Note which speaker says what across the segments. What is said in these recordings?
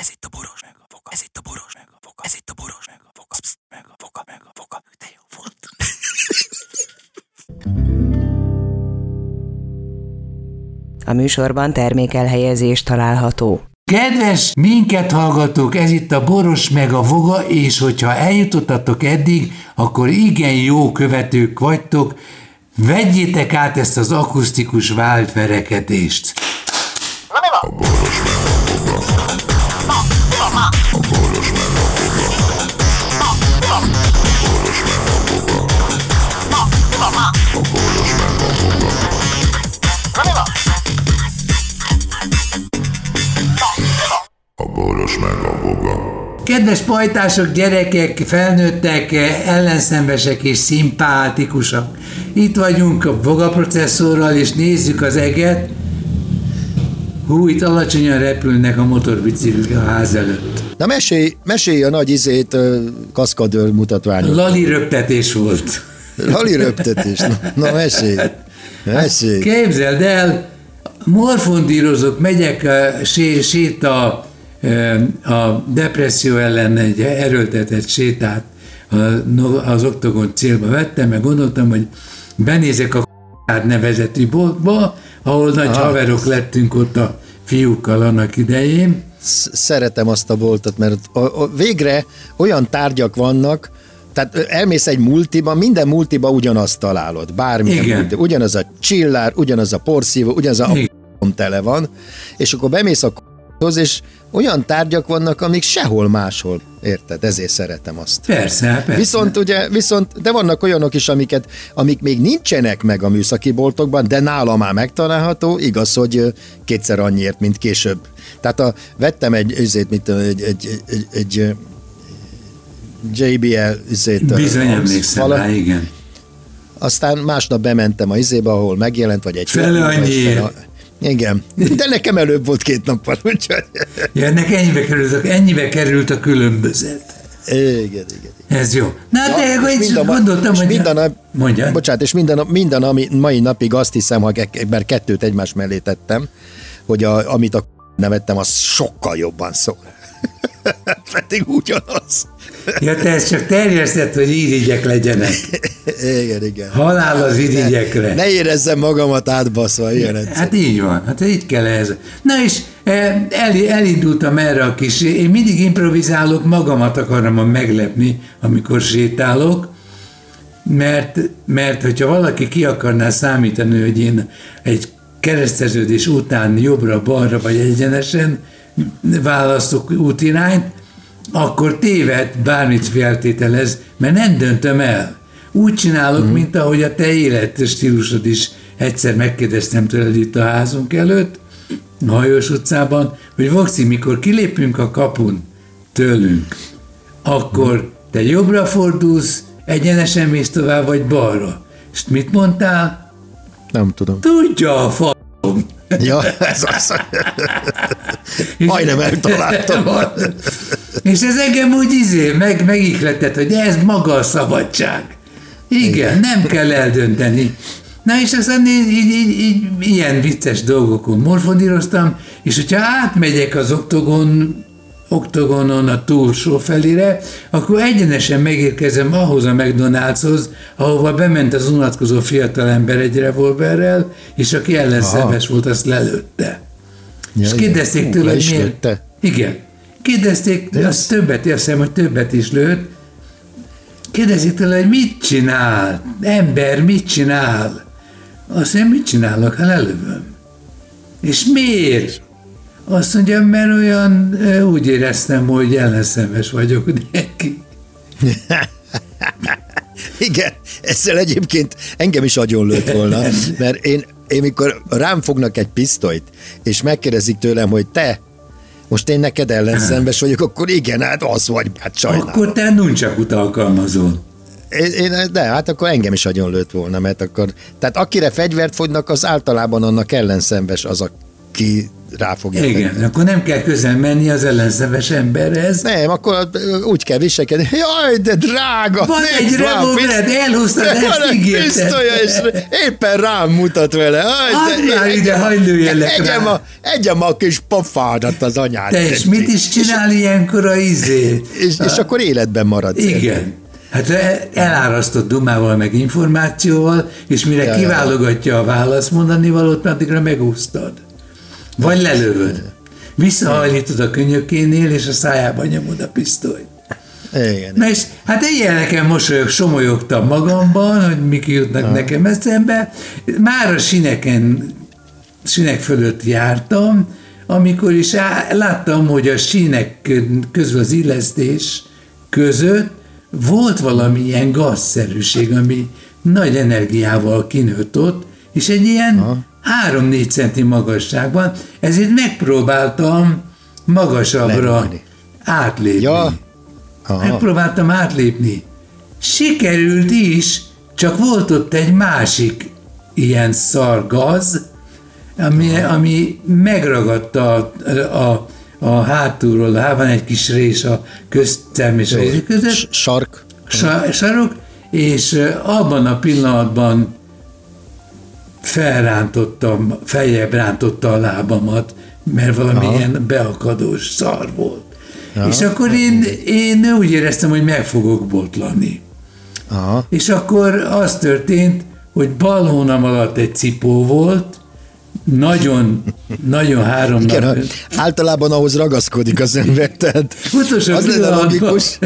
Speaker 1: Ez itt a boros meg a foka. Ez itt a boros meg a foka. Ez itt a boros meg a foka. Psz, meg a foka, meg a foka. De jó volt.
Speaker 2: A műsorban termékelhelyezés található.
Speaker 3: Kedves minket hallgatók, ez itt a Boros meg a Voga, és hogyha eljutottatok eddig, akkor igen jó követők vagytok, vegyétek át ezt az akusztikus vált verekedést.
Speaker 4: A
Speaker 3: Kedves pajtások, gyerekek, felnőttek, ellenszembesek és szimpátikusak. Itt vagyunk a Voga processzorral, és nézzük az eget. Hú, itt alacsonyan repülnek a motorbiciklik a ház előtt.
Speaker 5: Na mesélj, mesélj a nagy izét kaszkadőr mutatványot.
Speaker 3: Lali röptetés volt.
Speaker 5: Lali röptetés. Na, na mesélj. Mesélj.
Speaker 3: Képzeld el, morfondírozok, megyek, sé, séta a depresszió ellen egy erőltetett sétát az oktogon célba vettem, meg gondoltam, hogy benézek a nevezetű boltba, ahol nagy haverok lettünk ott a fiúkkal annak idején,
Speaker 5: Sz- Szeretem azt a boltot, mert a, a, végre olyan tárgyak vannak, tehát elmész egy multiba, minden multiba ugyanazt találod, bármilyen
Speaker 3: Igen.
Speaker 5: multi, ugyanaz a csillár, ugyanaz a porszívó, ugyanaz a a tele van, és akkor bemész a hoz, és olyan tárgyak vannak, amik sehol máshol, érted? Ezért szeretem azt.
Speaker 3: persze, persze.
Speaker 5: Viszont ugye, viszont, de vannak olyanok is, amiket, amik még nincsenek meg a műszaki boltokban, de nála már megtalálható, igaz, hogy kétszer annyiért, mint később. Tehát a, vettem egy, ezért, tudom, egy, egy, egy, egy, JBL izét,
Speaker 3: Bizony emlékszem rá, igen.
Speaker 5: Aztán másnap bementem a izébe, ahol megjelent, vagy egy
Speaker 3: Fele annyiért.
Speaker 5: Igen, de nekem előbb volt két nappal, úgyhogy...
Speaker 3: Ja, ennek ennyibe került, a- ennyibe került a különbözet.
Speaker 5: Igen, igen, igen.
Speaker 3: Ez jó. Na, de
Speaker 5: Ja,
Speaker 3: akkor
Speaker 5: és mind a
Speaker 3: gondoltam,
Speaker 5: és
Speaker 3: hogy...
Speaker 5: minden nap,
Speaker 3: Mondjad.
Speaker 5: Bocsánat, és minden, minden ami, mai napig azt hiszem, hogy mert kettőt egymás mellé tettem, hogy a, amit a nevettem, az sokkal jobban szól. Pedig ugyanaz.
Speaker 3: Ja, te ezt csak terjesztett, hogy irigyek legyenek.
Speaker 5: Igen, igen.
Speaker 3: Halál az irigyekre.
Speaker 5: Ne érezzem magamat átbaszva, ilyen egyszer.
Speaker 3: Hát így van, hát így kell ez. Na és eh, el, elindultam erre a kis, én mindig improvizálok, magamat akarom meglepni, amikor sétálok, mert, mert hogyha valaki ki akarná számítani, hogy én egy kereszteződés után jobbra-balra vagy egyenesen választok útirányt, akkor téved, bármit feltételez, mert nem döntöm el. Úgy csinálok, mm. mint ahogy a te életstílusod is egyszer megkérdeztem tőled itt a házunk előtt, a Hajós utcában, hogy Voxi, mikor kilépünk a kapun tőlünk, akkor te jobbra fordulsz, egyenesen mész tovább, vagy balra. És mit mondtál?
Speaker 5: Nem tudom.
Speaker 3: Tudja a fa...
Speaker 5: Ja, ez az. Majdnem eltaláltam.
Speaker 3: És ez engem úgy izé, meg, megihletett, hogy ez maga a szabadság. Igen, nem kell eldönteni. Na és aztán így, így, így, így ilyen vicces dolgokon morfondíroztam, és hogyha átmegyek az oktogon, oktogonon a túlsó felére, akkor egyenesen megérkezem ahhoz a McDonald'shoz, ahova bement az unatkozó fiatalember egy revolverrel, és aki ellenszemes volt, azt lelőtte.
Speaker 5: Ja,
Speaker 3: és kérdezték tőle,
Speaker 5: le
Speaker 3: hogy miért.
Speaker 5: lőtte?
Speaker 3: Igen. Kérdezték, de azt többet, azt hiszem, hogy többet is lőtt. Kérdezik tőle, hogy mit csinál? Ember, mit csinál? Azt mondja, mit csinálok? Hát lelövöm. És miért? Azt mondja, mert olyan úgy éreztem, hogy ellenszemes vagyok neki.
Speaker 5: Igen, ezzel egyébként engem is agyon lőtt volna, mert én, én mikor rám fognak egy pisztolyt, és megkérdezik tőlem, hogy te, most én neked ellenszenves vagyok, akkor igen, hát az vagy, hát sajnálom.
Speaker 3: Akkor te nuncsakut alkalmazol.
Speaker 5: Én, én, de hát akkor engem is agyon lőtt volna, mert akkor, tehát akire fegyvert fognak, az általában annak ellenszenves az, aki rá fogja
Speaker 3: Igen,
Speaker 5: tenni.
Speaker 3: akkor nem kell közel menni az ellenszemes emberhez.
Speaker 5: Nem, akkor úgy kell viselkedni. Jaj, de drága!
Speaker 3: Van
Speaker 5: nézd
Speaker 3: egy revolvered,
Speaker 5: Van
Speaker 3: ezt ígérted.
Speaker 5: pisztolya, és éppen rám mutat vele. Jaj,
Speaker 3: Add már ide, hagyd lőjelek
Speaker 5: egyem
Speaker 3: rá.
Speaker 5: a, egyem a kis pofádat az anyád.
Speaker 3: Te és mit is csinál ilyenkor a izé?
Speaker 5: És, és akkor életben marad.
Speaker 3: Igen. Hát e- elárasztott dumával, meg információval, és mire
Speaker 5: Ja, ja.
Speaker 3: kiválogatja a válasz mondani valót, addigra megúsztad. Vagy lelövöd. Visszahajlítod a könyökénél, és a szájába nyomod a pisztolyt.
Speaker 5: Igen.
Speaker 3: Na és hát ilyeneken mosolyog, somolyogtam magamban, hogy mik jutnak ha. nekem eszembe. Már a sineken, sinek fölött jártam, amikor is á, láttam, hogy a sínek közül az illesztés között volt valami ilyen gazszerűség, ami nagy energiával kinőtt ott, és egy ilyen 3-4 centi magasságban, ezért megpróbáltam magasabbra
Speaker 5: Lemenni.
Speaker 3: átlépni.
Speaker 5: Ja. Aha.
Speaker 3: Megpróbáltam átlépni. Sikerült is, csak volt ott egy másik ilyen szargaz, ami, ami megragadta a, a, a hátulról, a van egy kis rés a köztem és a között,
Speaker 5: Sark.
Speaker 3: sa- sarok, és abban a pillanatban felrántottam, feljebb rántotta a lábamat, mert valami Aha. beakadós szar volt. Aha. És akkor én, én úgy éreztem, hogy meg fogok botlani.
Speaker 5: Aha.
Speaker 3: És akkor az történt, hogy bal hónam alatt egy cipó volt, nagyon, nagyon három
Speaker 5: Igen,
Speaker 3: nap.
Speaker 5: általában ahhoz ragaszkodik az ember, tehát
Speaker 3: Utolsó
Speaker 5: az lenne logikus,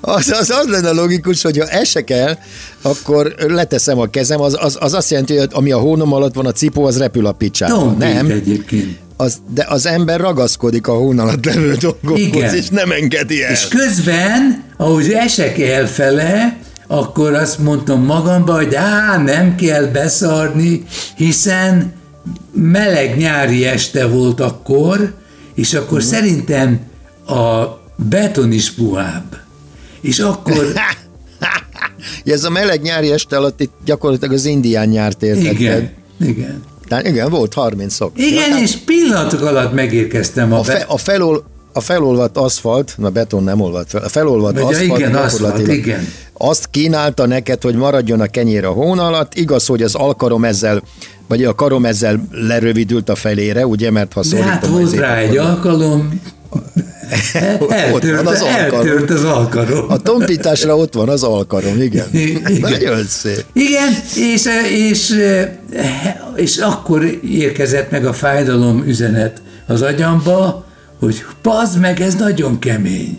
Speaker 5: az, az, az lenne logikus, hogy ha esek el, akkor leteszem a kezem, az, az, az azt jelenti, hogy ami a hónom alatt van, a cipó, az repül a picsába.
Speaker 3: Tompít
Speaker 5: Nem,
Speaker 3: egyébként.
Speaker 5: az, de az ember ragaszkodik a hón alatt levő dolgokhoz,
Speaker 3: Igen.
Speaker 5: és nem engedi el.
Speaker 3: És közben, ahogy esek elfele, akkor azt mondtam magamba, hogy á, nem kell beszarni, hiszen meleg nyári este volt akkor, és akkor
Speaker 5: Mhm.
Speaker 3: szerintem a beton is puhább. És akkor,
Speaker 5: Ja, ez a meleg nyári este alatt itt gyakorlatilag az indián nyárt értetted.
Speaker 3: igen, igen.
Speaker 5: Tehát igen, volt 30 szok.
Speaker 3: Igen, és pillanatok alatt megérkeztem a,
Speaker 5: A, fe, a, felol, a felolvadt aszfalt, na beton nem olvadt fel, a felolvadt
Speaker 3: Vagy
Speaker 5: aszfalt,
Speaker 3: igen, aszfalt, igen.
Speaker 5: azt kínálta neked, hogy maradjon a kenyér a hón alatt, igaz, hogy az alkarom ezzel, vagy a karom ezzel lerövidült a felére, ugye, mert ha
Speaker 3: De
Speaker 5: szorítom
Speaker 3: hát
Speaker 5: az
Speaker 3: volt rá egy alkalom, eltört,
Speaker 5: az
Speaker 3: eltört az alkalom.
Speaker 5: A tompításra ott van az alkarom, igen.
Speaker 3: Igen.
Speaker 5: Nagyon szép.
Speaker 3: Igen, és, és, és akkor érkezett meg a fájdalom üzenet az agyamba, hogy pazd meg, ez nagyon kemény.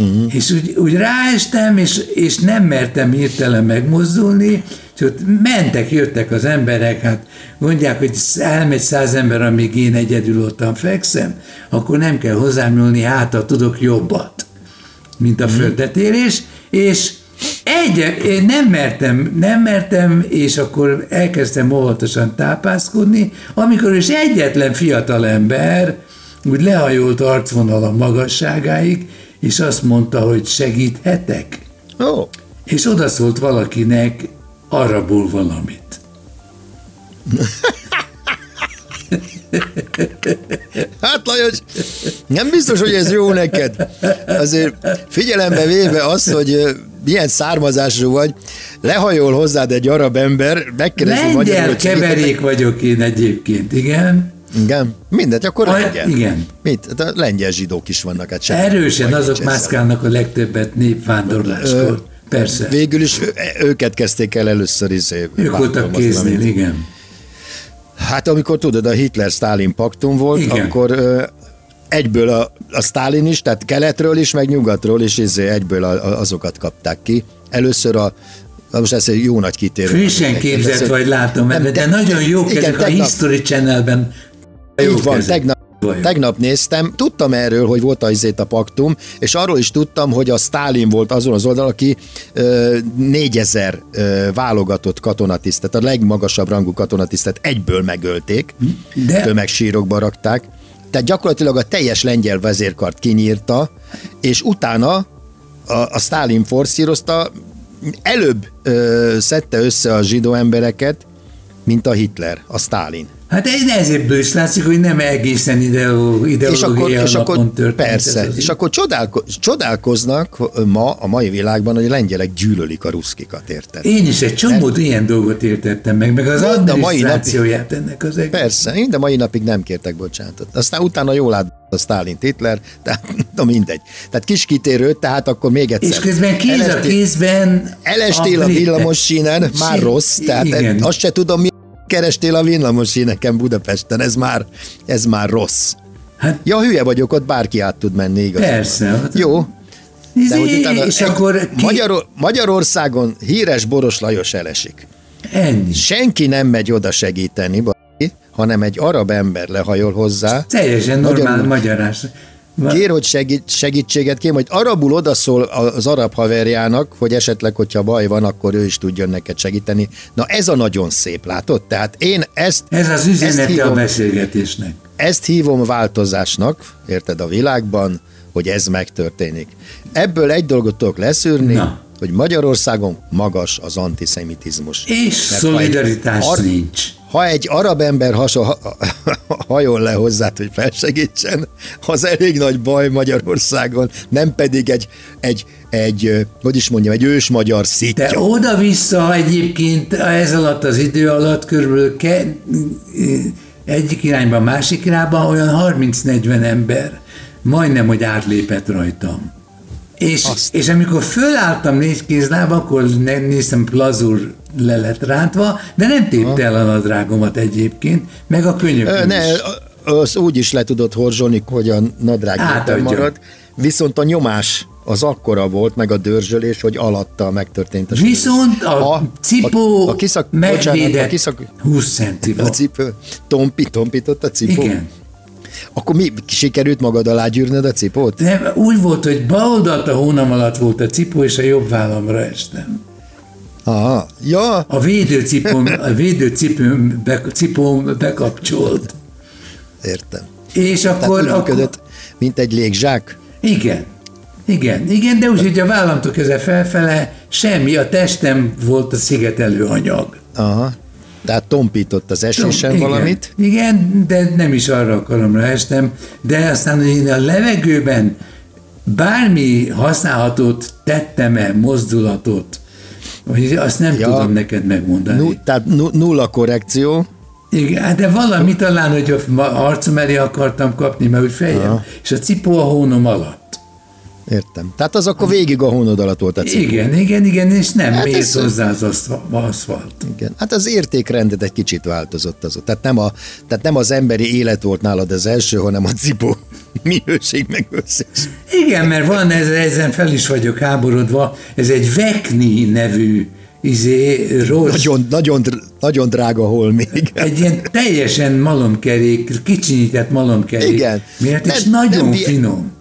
Speaker 3: Uh-huh. És úgy, úgy ráestem, és, és nem mertem hirtelen megmozdulni, és ott mentek, jöttek az emberek, hát mondják, hogy elmegy száz ember, amíg én egyedül ottan fekszem, akkor nem kell hozzám nyúlni, hát ha tudok jobbat mint a földetérés, és egy, én nem mertem, nem mertem, és akkor elkezdtem óvatosan tápászkodni, amikor is egyetlen fiatal ember úgy lehajolt arcvonal magasságáig, és azt mondta, hogy segíthetek,
Speaker 5: Ó,
Speaker 3: és odaszólt valakinek arabul valamit.
Speaker 5: Hát Lajos, nem biztos, hogy ez jó neked. Azért figyelembe véve azt, hogy milyen származású vagy, lehajol hozzád egy arab ember, megkérdezi magyarul,
Speaker 3: Lengyel
Speaker 5: segíthetek?
Speaker 3: keverék vagyok én egyébként, igen.
Speaker 5: Igen, mindegy, akkor
Speaker 3: A-
Speaker 5: lengyel.
Speaker 3: igen.
Speaker 5: Mit? Hát a lengyel zsidók is vannak. Hát
Speaker 3: Erősen azok mászkálnak a legtöbbet népvándorláskor. Persze.
Speaker 5: Végül is őket kezdték el először izé,
Speaker 3: Ők voltak kéznél,
Speaker 5: amit-
Speaker 3: igen.
Speaker 5: Hát amikor tudod, a Hitler-Sztálin paktum volt,
Speaker 3: Igen.
Speaker 5: akkor ö, egyből a, a Sztálin is, tehát keletről is, meg nyugatról is izé, egyből a, a, azokat kapták ki. Először a na most ez egy jó nagy kitérő.
Speaker 3: Frissen képzett vagy, látom,
Speaker 5: Nem,
Speaker 3: de, de nagyon jók
Speaker 5: igen,
Speaker 3: ezek a History Channelben.
Speaker 5: Így van, tegnap,
Speaker 3: Vajon.
Speaker 5: tegnap néztem, tudtam erről, hogy volt a, izét a paktum, és arról is tudtam, hogy a Stálin volt azon az oldalon, aki ö, 4000 ö, válogatott katonatisztet, a legmagasabb rangú katonatisztet egyből megölték,
Speaker 3: De-
Speaker 5: tömegsírokba rakták. Tehát gyakorlatilag a teljes lengyel vezérkart kinyírta, és utána a, a Stalin forszírozta, előbb ö, szedte össze a zsidó embereket, mint a Hitler, a Stalin.
Speaker 3: Hát ez- ezekből is látszik, hogy nem egészen ideolo-
Speaker 5: és
Speaker 3: ideológiai
Speaker 5: akkor, és akkor persze, és akkor csodálko, csodálkoznak ma a mai világban, hogy a lengyelek gyűlölik a ruszkikat, érted?
Speaker 3: Én is egy csomó ilyen dolgot értettem meg, meg az
Speaker 5: a
Speaker 3: adminisztrációját ennek az egész.
Speaker 5: Persze, mind a mai napig nem kértek bocsánatot. Aztán utána jól át a Stalin Hitler, tehát na mindegy. Tehát kis kitérő, tehát akkor még egyszer.
Speaker 3: És közben kéz a kézben
Speaker 5: Elestél a,
Speaker 3: britek.
Speaker 5: villamos sínen, már rossz, tehát
Speaker 3: igen.
Speaker 5: azt se tudom, mi kerestél a villamos síneken Budapesten, ez már, ez már rossz.
Speaker 3: Hát
Speaker 5: Ja, hülye vagyok, ott bárki át tud menni, igaz?
Speaker 3: Persze, ott-
Speaker 5: Jó, de hogy utána
Speaker 3: és akkor ki...
Speaker 5: Magyar, Magyarországon híres Boros Lajos elesik.
Speaker 3: ennyi.
Speaker 5: Senki nem megy oda segíteni, hanem egy arab ember lehajol hozzá,
Speaker 3: Teljesen normál magyarás.
Speaker 5: Kér, hogy segít, segítséget kér, majd arabul odaszól az arab haverjának, hogy esetleg, hogyha baj van, akkor ő is tudjon neked segíteni. Na ez a nagyon szép, látod? Tehát én ezt,
Speaker 3: Ez az
Speaker 5: ezt,
Speaker 3: üzenete a
Speaker 5: hívom,
Speaker 3: beszélgetésnek.
Speaker 5: ezt hívom változásnak, érted, a világban, hogy ez megtörténik. Ebből egy dolgot tudok leszűrni,
Speaker 3: Na.
Speaker 5: hogy Magyarországon magas az antiszemitizmus.
Speaker 3: És
Speaker 5: Mert
Speaker 3: szolidaritás
Speaker 5: ar-
Speaker 3: nincs.
Speaker 5: Ha egy arab ember haso, ha, hajol le hozzád, hogy felsegítsen, az elég nagy baj Magyarországon, nem pedig egy, egy, egy hogy is mondjam, egy ős magyar
Speaker 3: De
Speaker 5: szitja.
Speaker 3: oda-vissza egyébként ez alatt az idő alatt körülbelül ke, egyik irányba, másik irányba olyan 30-40 ember majdnem, hogy átlépett rajtam. És,
Speaker 5: Azt.
Speaker 3: és amikor fölálltam négy kézláb, akkor néztem plazur le lett rántva, de nem tépte el a nadrágomat egyébként, meg a könyököm
Speaker 5: Ne,
Speaker 3: is.
Speaker 5: az úgy is le tudod horzsolni, hogy a nadrág marad, viszont a nyomás az akkora volt, meg a dörzsölés, hogy alatta megtörtént a sérülés.
Speaker 3: Viszont a, cipó
Speaker 5: a, a kiszak,
Speaker 3: megvédett
Speaker 5: bocsánat, a kiszak,
Speaker 3: 20 centival.
Speaker 5: a cipő, tompi, tompított a cipó.
Speaker 3: Igen.
Speaker 5: Akkor mi, sikerült magad alá gyűrnöd a cipót?
Speaker 3: Nem, úgy volt, hogy bal a hónam alatt volt a cipó, és a jobb vállamra estem.
Speaker 5: Aha, ja,
Speaker 3: A védőcipőm, a védőcipőm be, cipóm bekapcsolt.
Speaker 5: értem.
Speaker 3: És
Speaker 5: Tehát
Speaker 3: akkor,
Speaker 5: úgy
Speaker 3: akkor
Speaker 5: mint egy légzsák.
Speaker 3: igen, igen, igen, de úgy, hogy a vállamtól kezdve felfele semmi, a testem volt a szigetelő anyag.
Speaker 5: Aha. Tehát tompított az esésen
Speaker 3: igen,
Speaker 5: valamit.
Speaker 3: Igen, de nem is arra akaromra estem, de aztán, hogy én a levegőben bármi használhatót tettem-e, mozdulatot, vagy azt nem
Speaker 5: Ja.
Speaker 3: tudom neked megmondani.
Speaker 5: Nu, tehát nu, nulla korrekció.
Speaker 3: Igen, hát de valami talán, hogy a arcom elé akartam kapni, mert úgy fejem,
Speaker 5: Aha.
Speaker 3: és a cipó a hónom alatt.
Speaker 5: Értem. Tehát az akkor végig a hónod alatt volt a cipő.
Speaker 3: Igen, igen, igen, és nem
Speaker 5: Hát
Speaker 3: mész
Speaker 5: ez-
Speaker 3: hozzá az aszfa- aszfalt.
Speaker 5: Igen. Hát az értékrendet egy kicsit változott azok. Tehát nem, a, tehát nem az emberi élet volt nálad az első, hanem a cipó minőség megőrzés.
Speaker 3: Igen, mert van, ez, ezen fel is vagyok háborodva, ez egy Vekni nevű izé, rossz,
Speaker 5: Nagyon, nagyon, nagyon drága hol még.
Speaker 3: egy ilyen teljesen malomkerék, kicsinyített malomkerék.
Speaker 5: Igen.
Speaker 3: Miért? És
Speaker 5: Nem-
Speaker 3: nagyon
Speaker 5: nem
Speaker 3: finom.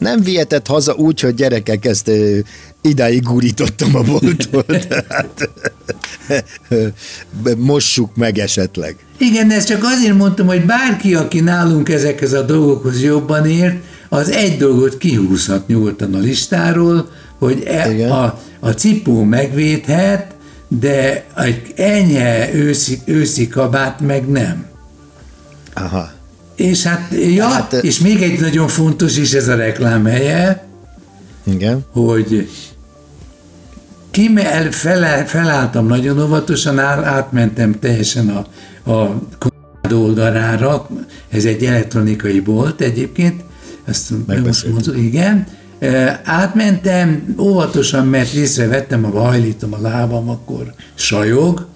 Speaker 5: Nem vihetett haza úgy, hogy gyerekek ezt ö, idáig gurítottam a boltból. Tehát, ö, mossuk meg esetleg.
Speaker 3: Igen, de ezt csak azért mondtam, hogy bárki, aki nálunk ezekhez a dolgokhoz jobban ért, az egy dolgot kihúzhat nyugodtan a listáról, hogy e,
Speaker 5: Igen.
Speaker 3: a, a cipó megvédhet, de egy enyhe őszi, őszi kabát meg nem.
Speaker 5: Aha.
Speaker 3: És hát, ja,
Speaker 5: Hát,
Speaker 3: és még egy nagyon fontos is ez a reklám helye,
Speaker 5: Igen.
Speaker 3: hogy kimel, fel, felálltam nagyon óvatosan, átmentem teljesen a, a oldalára, ez egy elektronikai bolt egyébként, ezt mondom, igen, átmentem óvatosan, mert észrevettem, ha hajlítom a lábam, akkor sajog,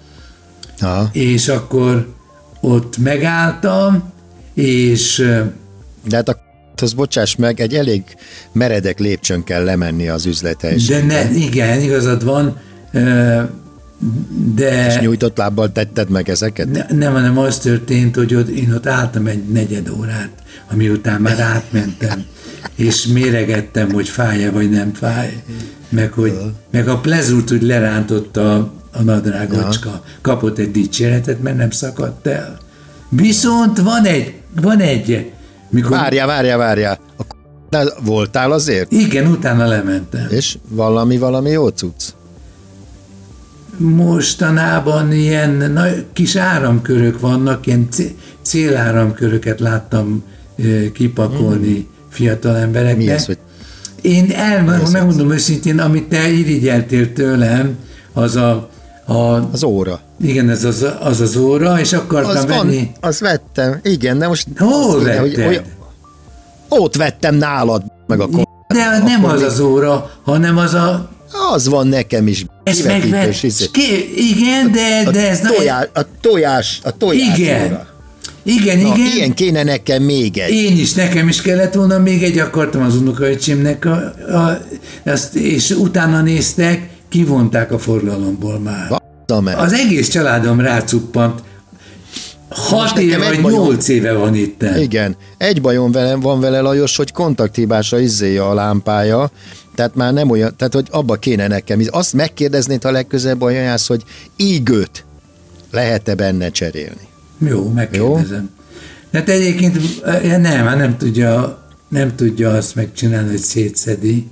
Speaker 5: Aha.
Speaker 3: és akkor ott megálltam, és
Speaker 5: De hát a az bocsáss meg, egy elég meredek lépcsőn kell lemenni az üzlethelyiségbe.
Speaker 3: de ne, igen, igazad van, de...
Speaker 5: És nyújtott lábbal tetted meg ezeket?
Speaker 3: Ne, nem, hanem az történt, hogy ott, én ott álltam egy negyed órát, ami után már átmentem, és méregettem, hogy fáj-e vagy nem fáj, meg, hogy, meg a plezurt úgy lerántotta a, a nadrágocska, kapott egy dicséretet, mert nem szakadt el. Viszont van egy, van egy, mikor,
Speaker 5: Várjál, várjál, várjál. A voltál azért?
Speaker 3: igen, utána lementem.
Speaker 5: És valami, valami jó cucc?
Speaker 3: mostanában ilyen nagy, kis áramkörök vannak, ilyen c- céláramköröket láttam ö, kipakolni fiatal embereknek.
Speaker 5: Mi ez, hogy
Speaker 3: Én el,
Speaker 5: ez
Speaker 3: megmondom őszintén, amit te irigyeltél tőlem, az a, a
Speaker 5: az óra.
Speaker 3: Igen, ez az, az az óra, és akartam
Speaker 5: Az van,
Speaker 3: venni.
Speaker 5: az vettem, igen, de most...
Speaker 3: Hol
Speaker 5: azt kéne, hogy
Speaker 3: vetted?
Speaker 5: olyan- Ott vettem nálad, meg a
Speaker 3: De nem
Speaker 5: akkor
Speaker 3: az az óra, hanem az a...
Speaker 5: Az van nekem is.
Speaker 3: Ez megvet...
Speaker 5: izé.
Speaker 3: Igen, de,
Speaker 5: A
Speaker 3: de ez... na-
Speaker 5: tojás, a tojás, a tojás
Speaker 3: Igen.
Speaker 5: óra.
Speaker 3: Igen,
Speaker 5: Na,
Speaker 3: igen.
Speaker 5: ilyen kéne nekem még egy.
Speaker 3: Én is, nekem is kellett volna, még egy akartam az unokaöcsémnek, a, a, azt, és utána néztek, kivonták a forgalomból már.
Speaker 5: Bassza meg.
Speaker 3: Az egész családom rácuppant. Hat éve vagy nyolc éve van itt.
Speaker 5: Igen. Egy bajom velem van vele, Lajos, hogy kontakthibásra izzéja a lámpája, tehát már nem olyan, tehát hogy abba kéne nekem. Azt megkérdeznéd, ha legközelebb jársz, hogy ígőt lehet-e benne cserélni?
Speaker 3: Jó, megkérdezem. De hát egyébként eh, nem, hát nem tudja, nem tudja azt megcsinálni, hogy szétszedi.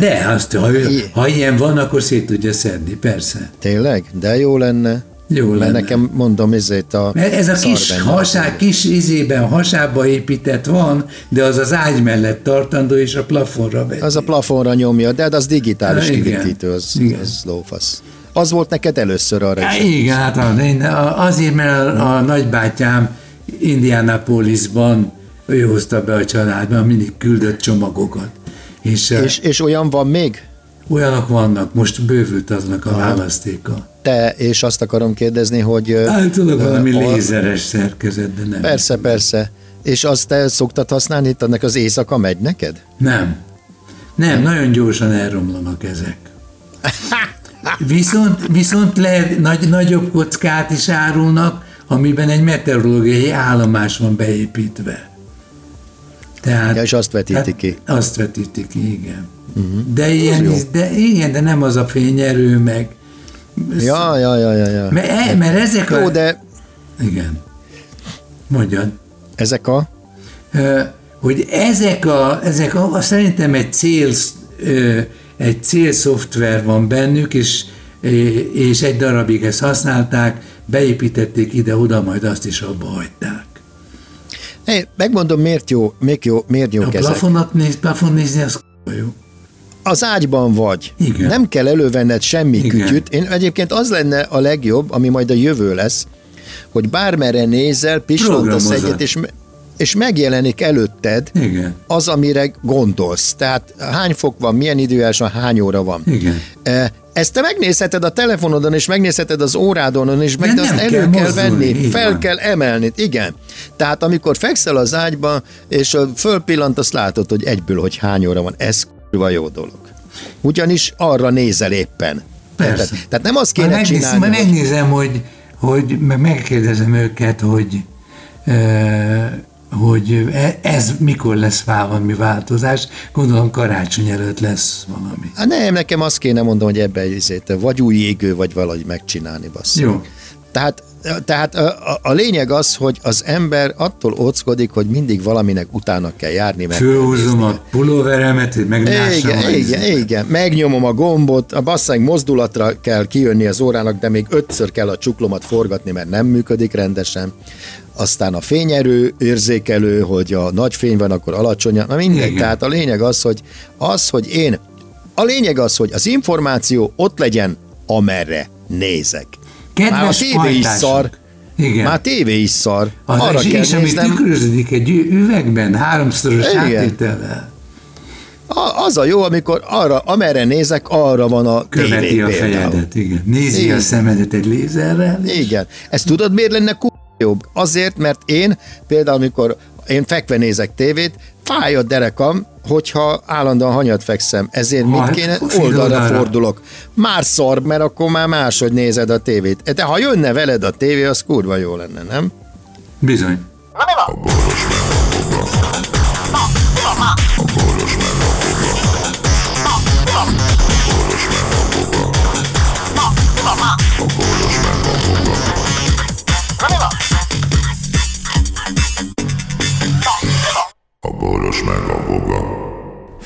Speaker 3: De azt, ha, ő, ha ilyen van, akkor szét tudja szedni, persze.
Speaker 5: Tényleg? De jó lenne.
Speaker 3: Jó
Speaker 5: Mert
Speaker 3: lenne.
Speaker 5: nekem mondom, ezért a...
Speaker 3: Mert ez a kis, hasá, kis izében, hasába épített van, de az az ágy mellett tartandó, és a plafonra veti.
Speaker 5: Az a plafonra nyomja, de hát az digitális
Speaker 3: igen.
Speaker 5: kivetítő, az,
Speaker 3: Igen.
Speaker 5: az lófasz. Az volt neked először arra
Speaker 3: Há, igen, hát azért, mert a, a nagybátyám Indianapolisban ő hozta be a családba, mindig küldött csomagokat. És, és
Speaker 5: És, és olyan van még?
Speaker 3: olyanok vannak, most bővült aznak a választéka.
Speaker 5: Te, és azt akarom kérdezni, hogy... ö,
Speaker 3: Általában
Speaker 5: ö,
Speaker 3: valami
Speaker 5: a-
Speaker 3: lézeres szerkezet, de nem.
Speaker 5: Persze, persze. És azt te szoktad használni, itt annak az éjszaka megy neked?
Speaker 3: Nem. Nem, nagyon gyorsan elromlanak ezek. Viszont, viszont lehet, nagy, nagyobb kockát is árulnak, amiben egy meteorológiai állomás van beépítve. Tehát,
Speaker 5: Ja, és azt vetíti ki. Mhm.
Speaker 3: Azt vetíti ki, igen. Uh-huh. De, ilyen, is- de, igen, de nem az a fényerő, meg...
Speaker 5: Ja, ja, ja, ja, ja.
Speaker 3: Mert, e- mert ezek a...
Speaker 5: Jó, de
Speaker 3: Igen. Mondjad.
Speaker 5: ezek a...
Speaker 3: Hogy ezek a, ezek a, szerintem egy cél, egy célszoftver van bennük, és, és egy darabig ezt használták, beépítették ide-oda, majd azt is abba hagyták.
Speaker 5: Hey, megmondom, miért jó, miért jó, miért jó
Speaker 3: A
Speaker 5: ezek.
Speaker 3: plafonat néz, plafon nézni, az jó.
Speaker 5: Az ágyban vagy.
Speaker 3: Igen.
Speaker 5: Nem kell elővenned semmi
Speaker 3: Igen.
Speaker 5: kütyüt. Én egyébként az lenne a legjobb, ami majd a jövő lesz, hogy bármerre nézel,
Speaker 3: Programozod.
Speaker 5: egyet, és, és megjelenik előtted
Speaker 3: Igen.
Speaker 5: az, amire gondolsz. Tehát hány fok van, milyen időjárás van, hány óra van.
Speaker 3: Igen.
Speaker 5: Ezt te megnézheted a telefonodon, és megnézheted az órádon, és meg
Speaker 3: De
Speaker 5: de azt elő
Speaker 3: kell
Speaker 5: kell, venni, fel
Speaker 3: van.
Speaker 5: kell emelni. Igen. Tehát amikor fekszel az ágyba, és ö, fölpillant, azt látod, hogy egyből, hogy hány óra van. Ez kurva jó dolog. Ugyanis arra nézel éppen.
Speaker 3: Persze.
Speaker 5: Tehát, tehát nem azt kéne
Speaker 3: megnéz,
Speaker 5: csinálni, hogy
Speaker 3: megnézem, hogy, hogy meg- megkérdezem őket, hogy e, hogy e- ez mikor lesz valami változás. Gondolom karácsony előtt lesz valami.
Speaker 5: Hát nem, nekem azt kéne mondom, hogy ebbe izét, vagy új égő, vagy valahogy megcsinálni, basszus.
Speaker 3: Jó.
Speaker 5: Tehát, tehát a, a, a lényeg az, hogy az ember attól óckodik, hogy mindig valaminek utána kell járni. Meg nézni.
Speaker 3: a pulóveremet, hogy meglássam.
Speaker 5: Igen, igen, igen. Megnyomom a gombot, a basszánk mozdulatra kell kijönni az órának, de még ötször kell a csuklomat forgatni, mert nem működik rendesen. Aztán a fényerő érzékelő, hogy a nagy fény van, akkor alacsonyan. Na mindegy,
Speaker 3: Igen.
Speaker 5: tehát a lényeg az, hogy az, hogy én, a lényeg az, hogy az információ ott legyen, amerre nézek.
Speaker 3: Kedves
Speaker 5: Már a tévé is szar.
Speaker 3: Igen.
Speaker 5: Már tévé is szar.
Speaker 3: Az,
Speaker 5: Arra
Speaker 3: és,
Speaker 5: kell
Speaker 3: és ami tükröződik egy üvegben, háromszoros áttétellel,
Speaker 5: az a jó, amikor arra, amerre nézek, arra van a
Speaker 3: követi
Speaker 5: tévé
Speaker 3: a
Speaker 5: például.
Speaker 3: fejedet, igen. Nézi
Speaker 5: Igen.
Speaker 3: a szemedet egy lézerrel.
Speaker 5: Igen. Ezt tudod, miért lenne ku- jobb? Azért, mert én például, amikor én fekve nézek tévét, fáj a derekam, hogyha állandóan hanyat fekszem. Ezért mit
Speaker 3: Hát,
Speaker 5: kéne?
Speaker 3: fél Oldalra
Speaker 5: fordulok. Már szar, mert akkor már máshogy nézed a tévét. De ha jönne veled a tévé, az kurva jó lenne, nem?
Speaker 3: Bizony.
Speaker 4: A boros meg a boga.